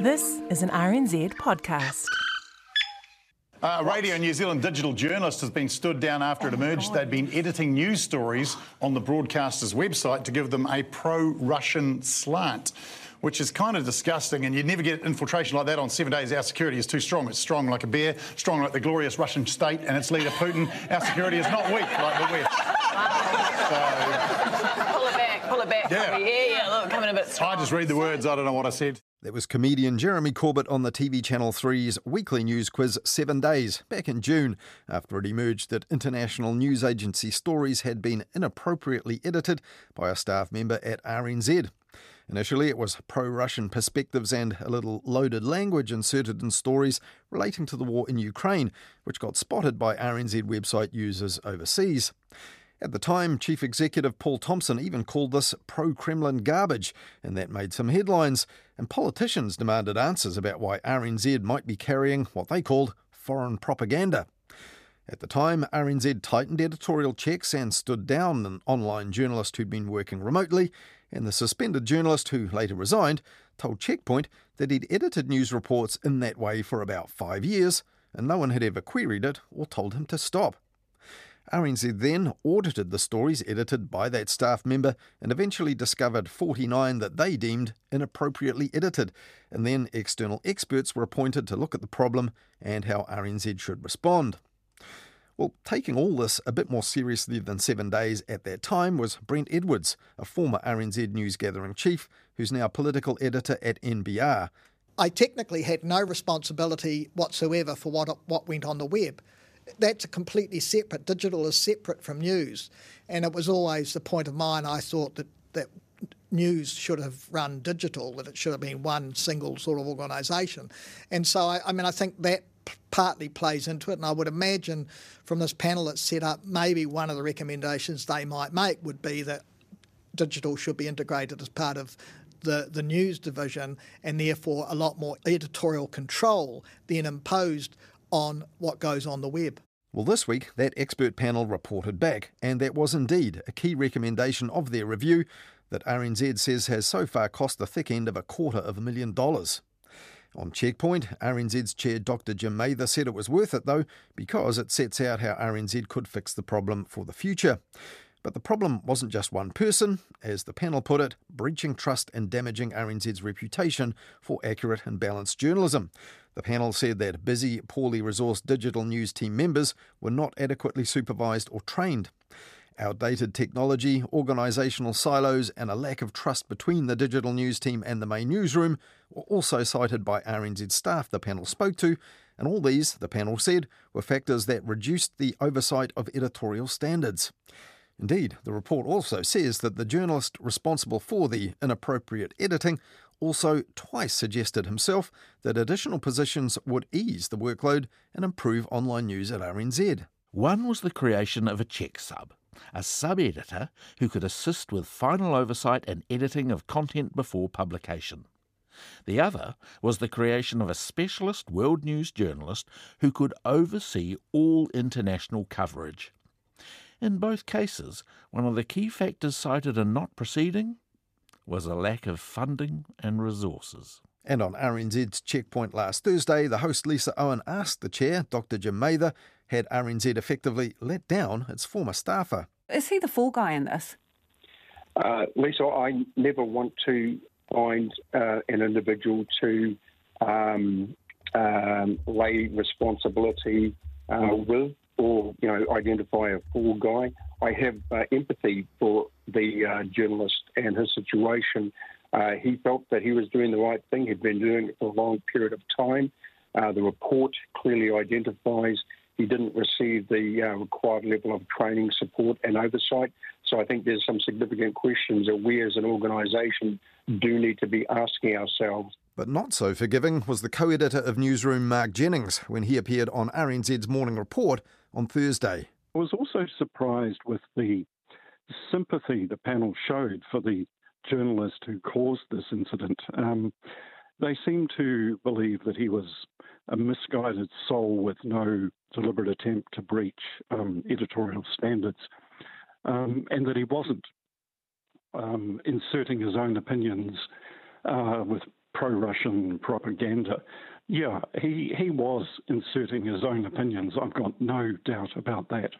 This is an RNZ podcast. Uh, Radio New Zealand digital journalist has been stood down after it emerged they'd been editing news stories on the broadcaster's website to give them a pro Russian slant. Which is kind of disgusting, and you'd never get infiltration like that on seven days. Our security is too strong. It's strong like a bear, strong like the glorious Russian state and its leader Putin. Our security is not weak like the West. So, Pull it back, pull it back. Yeah. Yeah, yeah, look, coming a bit strong. I just read the words, I don't know what I said. That was comedian Jeremy Corbett on the TV Channel 3's weekly news quiz Seven Days back in June after it emerged that international news agency stories had been inappropriately edited by a staff member at RNZ. Initially, it was pro Russian perspectives and a little loaded language inserted in stories relating to the war in Ukraine, which got spotted by RNZ website users overseas. At the time, Chief Executive Paul Thompson even called this pro Kremlin garbage, and that made some headlines. And politicians demanded answers about why RNZ might be carrying what they called foreign propaganda. At the time, RNZ tightened editorial checks and stood down an online journalist who'd been working remotely, and the suspended journalist, who later resigned, told Checkpoint that he'd edited news reports in that way for about five years, and no one had ever queried it or told him to stop. RNZ then audited the stories edited by that staff member and eventually discovered 49 that they deemed inappropriately edited, and then external experts were appointed to look at the problem and how RNZ should respond. Well, taking all this a bit more seriously than seven days at that time was Brent Edwards, a former RNZ news gathering chief who's now political editor at NBR. I technically had no responsibility whatsoever for what what went on the web. That's a completely separate. Digital is separate from news, and it was always the point of mine. I thought that that news should have run digital, that it should have been one single sort of organisation, and so I, I mean I think that partly plays into it. And I would imagine from this panel that's set up, maybe one of the recommendations they might make would be that digital should be integrated as part of the, the news division and therefore a lot more editorial control then imposed on what goes on the web. Well, this week, that expert panel reported back, and that was indeed a key recommendation of their review that RNZ says has so far cost the thick end of a quarter of a million dollars. On Checkpoint, RNZ's chair Dr. Jim Mather said it was worth it though because it sets out how RNZ could fix the problem for the future. But the problem wasn't just one person, as the panel put it, breaching trust and damaging RNZ's reputation for accurate and balanced journalism. The panel said that busy, poorly resourced digital news team members were not adequately supervised or trained. Outdated technology, organisational silos, and a lack of trust between the digital news team and the main newsroom were also cited by RNZ staff the panel spoke to, and all these, the panel said, were factors that reduced the oversight of editorial standards. Indeed, the report also says that the journalist responsible for the inappropriate editing also twice suggested himself that additional positions would ease the workload and improve online news at RNZ. One was the creation of a check sub, a sub editor who could assist with final oversight and editing of content before publication. The other was the creation of a specialist world news journalist who could oversee all international coverage. In both cases, one of the key factors cited in not proceeding was a lack of funding and resources. And on RNZ's checkpoint last Thursday, the host Lisa Owen asked the chair, Dr. Jim Mather, had RNZ effectively let down its former staffer. Is he the fall guy in this? Uh, Lisa, I never want to find uh, an individual to um, um, lay responsibility uh, with or you know identify a fall guy. I have uh, empathy for the uh, journalist and his situation. Uh, he felt that he was doing the right thing. He'd been doing it for a long period of time. Uh, the report clearly identifies he didn't receive the uh, required level of training, support, and oversight. So I think there's some significant questions that we as an organisation do need to be asking ourselves. But not so forgiving was the co editor of Newsroom, Mark Jennings, when he appeared on RNZ's morning report on Thursday. I was also surprised with the sympathy the panel showed for the journalist who caused this incident. Um, they seem to believe that he was a misguided soul with no deliberate attempt to breach um, editorial standards, um, and that he wasn't um, inserting his own opinions uh, with pro Russian propaganda. Yeah, he, he was inserting his own opinions. I've got no doubt about that.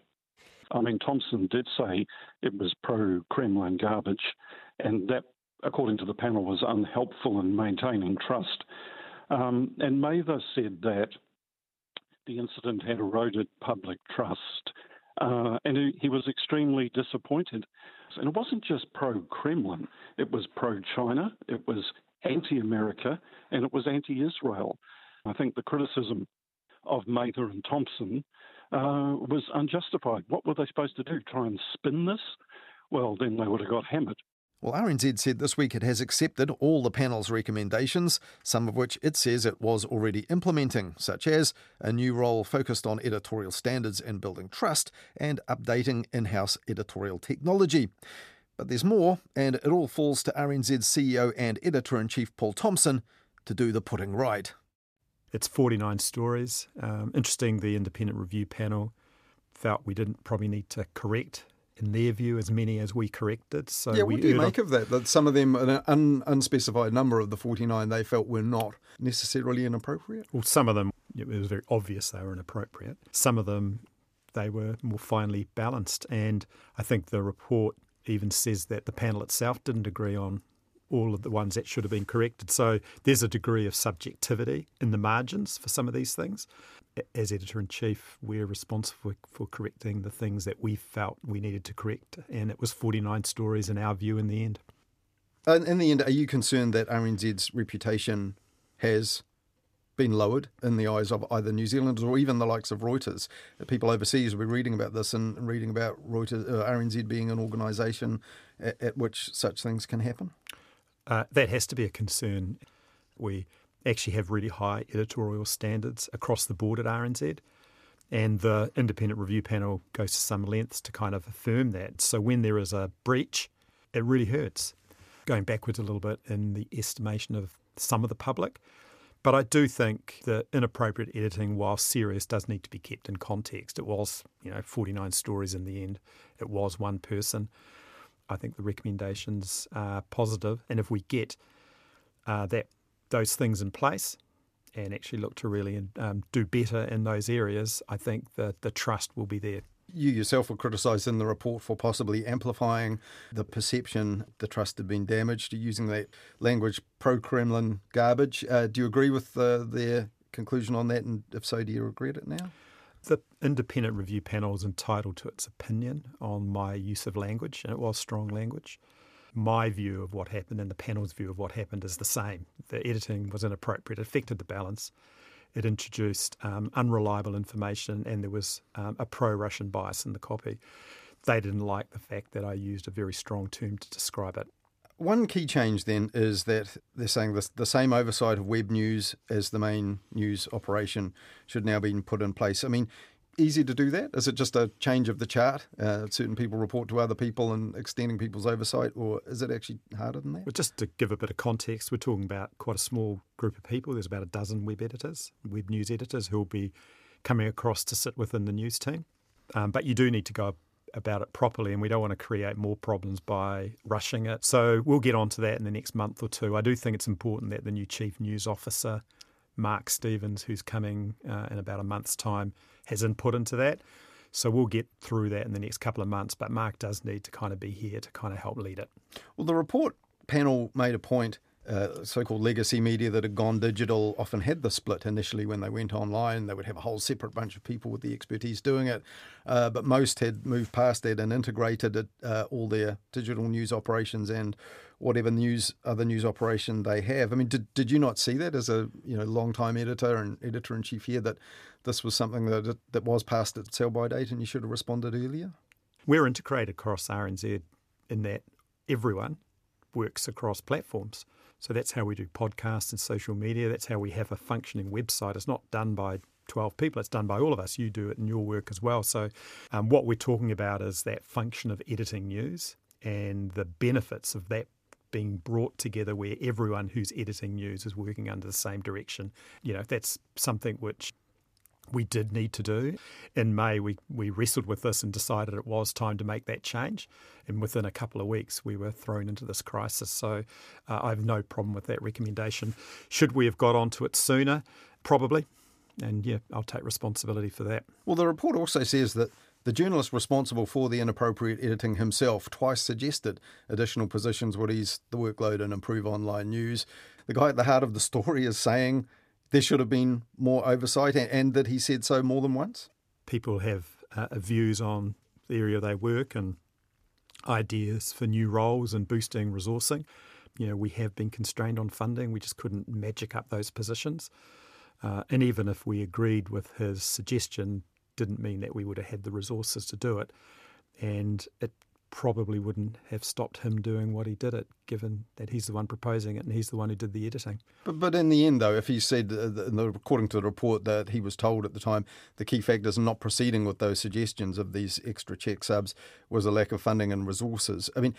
I mean, Thompson did say it was pro Kremlin garbage, and that, according to the panel, was unhelpful in maintaining trust. Um, and Mather said that the incident had eroded public trust, uh, and he, he was extremely disappointed. And it wasn't just pro Kremlin, it was pro China, it was anti America, and it was anti Israel. I think the criticism of Mather and Thompson uh, was unjustified. What were they supposed to do? Try and spin this? Well, then they would have got hammered. Well, RNZ said this week it has accepted all the panel's recommendations, some of which it says it was already implementing, such as a new role focused on editorial standards and building trust, and updating in house editorial technology. But there's more, and it all falls to RNZ's CEO and editor in chief Paul Thompson to do the putting right. It's 49 stories. Um, interesting, the independent review panel felt we didn't probably need to correct in their view, as many as we corrected. So yeah, what do you make on... of that? That some of them, an un- unspecified number of the 49, they felt were not necessarily inappropriate? Well, some of them, it was very obvious they were inappropriate. Some of them, they were more finely balanced. And I think the report even says that the panel itself didn't agree on all of the ones that should have been corrected. So there's a degree of subjectivity in the margins for some of these things. As editor in chief, we're responsible for correcting the things that we felt we needed to correct, and it was 49 stories in our view in the end. in the end, are you concerned that RNZ's reputation has been lowered in the eyes of either New Zealanders or even the likes of Reuters. People overseas will be reading about this and reading about Reuters, uh, RNZ being an organisation at, at, which such things can happen. Uh, that has to be a concern. We actually have really high editorial standards across the board at RNZ. And the independent review panel goes to some lengths to kind of affirm that. So when there is a breach, it really hurts. Going backwards a little bit in the estimation of some of the public. But I do think that inappropriate editing, while serious, does need to be kept in context. It was, you know, 49 stories in the end. It was one person. I think the recommendations are positive, and if we get uh, that those things in place and actually look to really um, do better in those areas, I think that the trust will be there. You yourself were criticised in the report for possibly amplifying the perception the trust had been damaged, using that language pro Kremlin garbage. Uh, do you agree with uh, their conclusion on that? And if so, do you regret it now? The independent review panel is entitled to its opinion on my use of language, and it was strong language. My view of what happened and the panel's view of what happened is the same. The editing was inappropriate, it affected the balance. It introduced um, unreliable information, and there was um, a pro Russian bias in the copy. They didn't like the fact that I used a very strong term to describe it. One key change then is that they're saying this, the same oversight of web news as the main news operation should now be put in place. I mean, easy to do that? Is it just a change of the chart? Uh, certain people report to other people and extending people's oversight, or is it actually harder than that? Well, just to give a bit of context, we're talking about quite a small group of people. There's about a dozen web editors, web news editors, who will be coming across to sit within the news team. Um, but you do need to go about it properly, and we don't want to create more problems by rushing it. So we'll get onto that in the next month or two. I do think it's important that the new chief news officer, Mark Stevens, who's coming uh, in about a month's time, has input into that. So we'll get through that in the next couple of months. But Mark does need to kind of be here to kind of help lead it. Well, the report panel made a point uh, so-called legacy media that had gone digital often had the split initially when they went online. They would have a whole separate bunch of people with the expertise doing it, uh, but most had moved past that and integrated it, uh, all their digital news operations and whatever news other news operation they have. I mean, did did you not see that as a you know long time editor and editor in chief here that this was something that that was past its sell by date and you should have responded earlier? We're integrated across RNZ in that everyone works across platforms. So that's how we do podcasts and social media. That's how we have a functioning website. It's not done by 12 people, it's done by all of us. You do it in your work as well. So, um, what we're talking about is that function of editing news and the benefits of that being brought together where everyone who's editing news is working under the same direction. You know, that's something which we did need to do. In May, we, we wrestled with this and decided it was time to make that change. And within a couple of weeks, we were thrown into this crisis. So uh, I have no problem with that recommendation. Should we have got onto it sooner? Probably. And yeah, I'll take responsibility for that. Well, the report also says that the journalist responsible for the inappropriate editing himself twice suggested additional positions would ease the workload and improve online news. The guy at the heart of the story is saying there should have been more oversight and that he said so more than once? People have uh, views on the area they work and ideas for new roles and boosting resourcing. You know, we have been constrained on funding. We just couldn't magic up those positions. Uh, and even if we agreed with his suggestion, didn't mean that we would have had the resources to do it. And it probably wouldn't have stopped him doing what he did it, given that he's the one proposing it and he's the one who did the editing. But, but in the end, though, if he said, uh, according to the report, that he was told at the time the key factors in not proceeding with those suggestions of these extra check subs was a lack of funding and resources. I mean,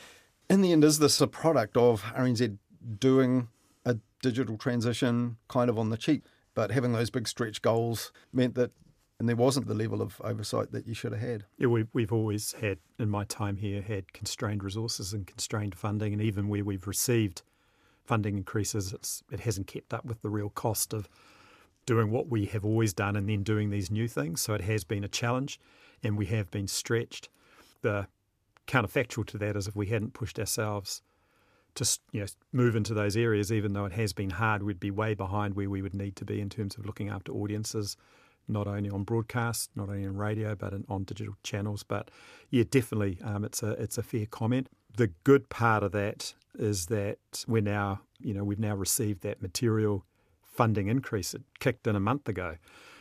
in the end, is this a product of RNZ doing a digital transition kind of on the cheap? But having those big stretch goals meant that and there wasn't the level of oversight that you should have had. Yeah, we've, we've always had, in my time here, had constrained resources and constrained funding, and even where we've received funding increases, it's, it hasn't kept up with the real cost of doing what we have always done and then doing these new things. So it has been a challenge, and we have been stretched. The counterfactual to that is if we hadn't pushed ourselves to you know, move into those areas, even though it has been hard, we'd be way behind where we would need to be in terms of looking after audiences not only on broadcast, not only on radio, but in, on digital channels. But yeah, definitely, um, it's a it's a fair comment. The good part of that is that we're now, you know, we've now received that material funding increase. It kicked in a month ago,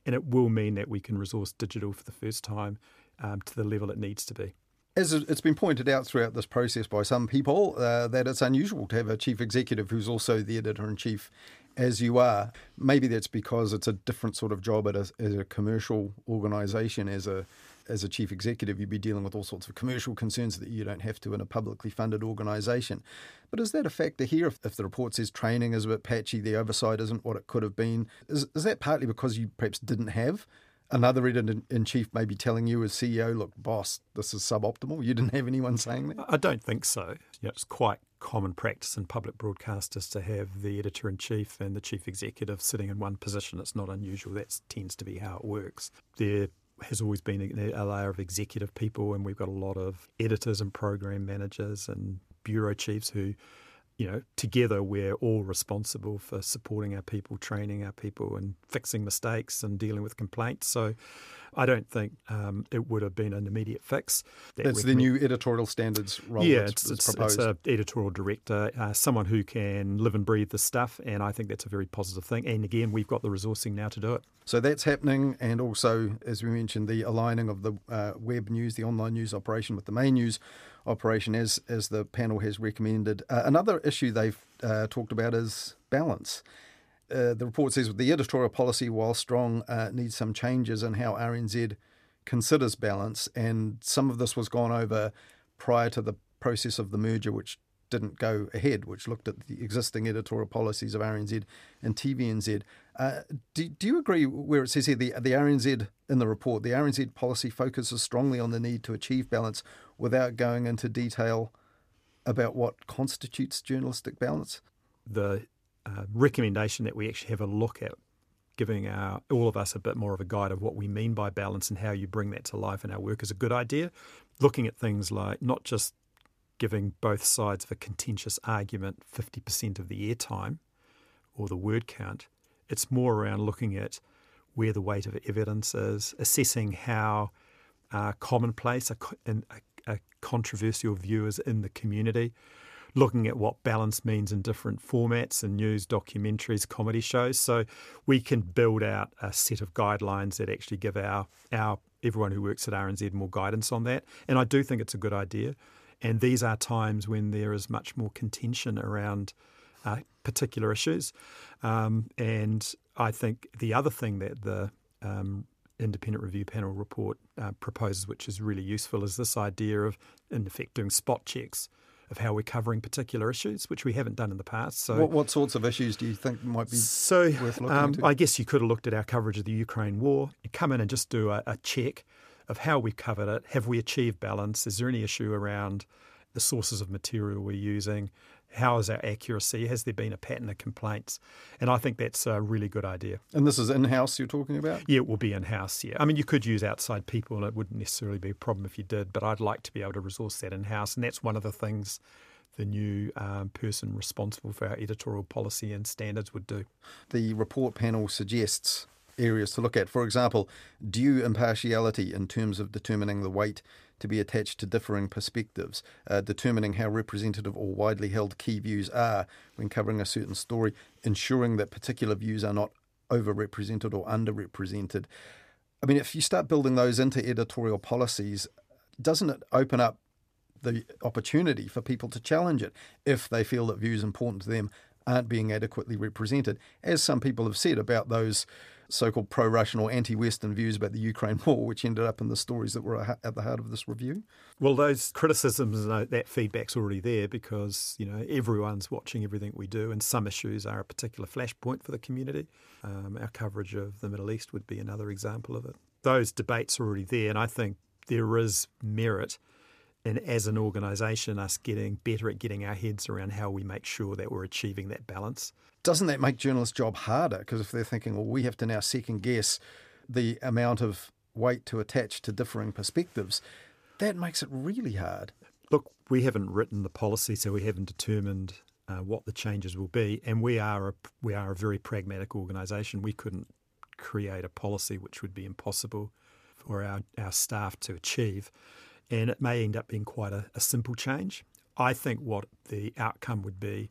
and it will mean that we can resource digital for the first time um, to the level it needs to be. As it's been pointed out throughout this process by some people, uh, that it's unusual to have a chief executive who's also the editor in chief as you are. Maybe that's because it's a different sort of job at a, as a commercial organisation. As a as a chief executive, you'd be dealing with all sorts of commercial concerns that you don't have to in a publicly funded organisation. But is that a factor here? If, if, the report says training is a bit patchy, the oversight isn't what it could have been. Is, is that partly because you perhaps didn't have another editor in chief maybe telling you as CEO, look, boss, this is suboptimal? You didn't have anyone saying that? I don't think so. Yeah, it's quite common practice in public broadcasters to have the editor in chief and the chief executive sitting in one position. It's not unusual. That tends to be how it works. There has always been a layer of executive people, and we've got a lot of editors and program managers and bureau chiefs who you know, together we're all responsible for supporting our people, training our people, and fixing mistakes and dealing with complaints. So I don't think um, it would have been an immediate fix. That That's the new editorial standards role. Yeah, it's, it's, it's an editorial director, uh, someone who can live and breathe the stuff, and I think that's a very positive thing. And again, we've got the resourcing now to do it. So that's happening, and also, as we mentioned, the aligning of the uh, web news, the online news operation with the main news operation, as as the panel has recommended. Uh, another issue they've uh, talked about is balance. Uh, the report says the editorial policy, while strong, uh, needs some changes in how RNZ considers balance, and some of this was gone over prior to the process of the merger, which didn't go ahead, which looked at the existing editorial policies of RNZ and TVNZ. Uh, do, do you agree where it says here the, the RNZ in the report, the RNZ policy focuses strongly on the need to achieve balance without going into detail about what constitutes journalistic balance? The uh, recommendation that we actually have a look at giving our all of us a bit more of a guide of what we mean by balance and how you bring that to life in our work is a good idea. Looking at things like not just giving both sides of a contentious argument 50% of the airtime or the word count. It's more around looking at where the weight of evidence is, assessing how uh, commonplace a, a, a controversial view is in the community, looking at what balance means in different formats and news, documentaries, comedy shows. So we can build out a set of guidelines that actually give our, our everyone who works at RNZ more guidance on that. And I do think it's a good idea. And these are times when there is much more contention around uh, particular issues. Um, and I think the other thing that the um, independent review panel report uh, proposes, which is really useful, is this idea of, in effect, doing spot checks of how we're covering particular issues, which we haven't done in the past. So, what, what sorts of issues do you think might be so, worth looking um? I guess you could have looked at our coverage of the Ukraine war and come in and just do a, a check of how we've covered it. Have we achieved balance? Is there any issue around the sources of material we're using? How is our accuracy? Has there been a pattern of complaints? And I think that's a really good idea. And this is in house you're talking about? Yeah, it will be in house, yeah. I mean, you could use outside people, and it wouldn't necessarily be a problem if you did, but I'd like to be able to resource that in house. And that's one of the things the new um, person responsible for our editorial policy and standards would do. The report panel suggests areas to look at. For example, due impartiality in terms of determining the weight to be attached to differing perspectives, uh, determining how representative or widely held key views are when covering a certain story, ensuring that particular views are not overrepresented or underrepresented. I mean, if you start building those into editorial policies, doesn't it open up the opportunity for people to challenge it if they feel that views important to them aren't being adequately represented, as some people have said about those so called pro Russian or anti Western views about the Ukraine war, which ended up in the stories that were at the heart of this review? Well, those criticisms, that feedback's already there because, you know, everyone's watching everything we do, and some issues are a particular flashpoint for the community. Um, our coverage of the Middle East would be another example of it. Those debates are already there, and I think there is merit in, as an organisation, us getting better at getting our heads around how we make sure that we're achieving that balance doesn't that make journalists' job harder? Because if they're thinking, well, we have to now second guess the amount of weight to attach to differing perspectives, that makes it really hard. Look, we haven't written the policy, so we haven't determined uh, what the changes will be, and we are a, we are a very pragmatic organisation. We couldn't create a policy which would be impossible for our, our staff to achieve, and it may end up being quite a, a simple change. I think what the outcome would be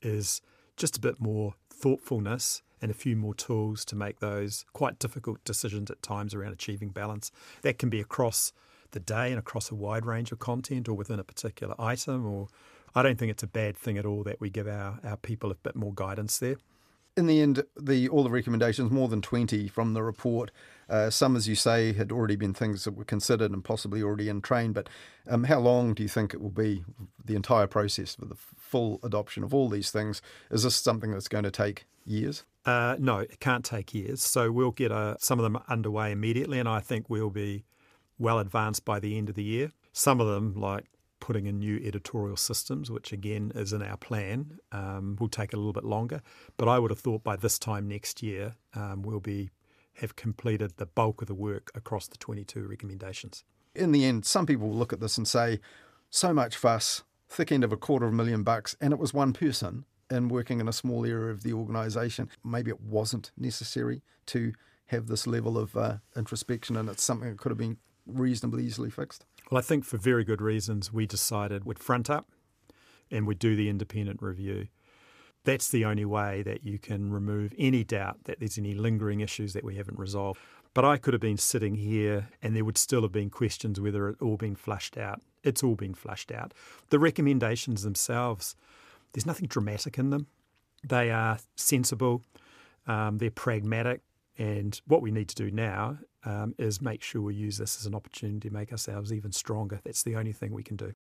is just a bit more thoughtfulness and a few more tools to make those quite difficult decisions at times around achieving balance. That can be across the day and across a wide range of content or within a particular item or I don't think it's a bad thing at all that we give our, our people a bit more guidance there in the end, the all the recommendations, more than 20 from the report, uh, some, as you say, had already been things that were considered and possibly already in train. But um, how long do you think it will be, the entire process for the full adoption of all these things? Is this something that's going to take years? Uh, no, it can't take years. So we'll get uh, some of them underway immediately, and I think we'll be well advanced by the end of the year. Some of them, like putting in new editorial systems, which again is in our plan, um, will take a little bit longer. But I would have thought by this time next year um, we'll be have completed the bulk of the work across the 22 recommendations. In the end, some people will look at this and say, so much fuss, thick end of a quarter of a million bucks, and it was one person and working in a small area of the organisation. Maybe it wasn't necessary to have this level of uh, introspection, and it's something that could have been reasonably easily fixed. Well, I think for very good reasons, we decided we'd front up and we'd do the independent review. That's the only way that you can remove any doubt that there's any lingering issues that we haven't resolved. But I could have been sitting here and there would still have been questions whether it all been flushed out. It's all been flushed out. The recommendations themselves, there's nothing dramatic in them. They are sensible, um, they're pragmatic, and what we need to do now um, is make sure we use this as an opportunity to make ourselves even stronger. That's the only thing we can do.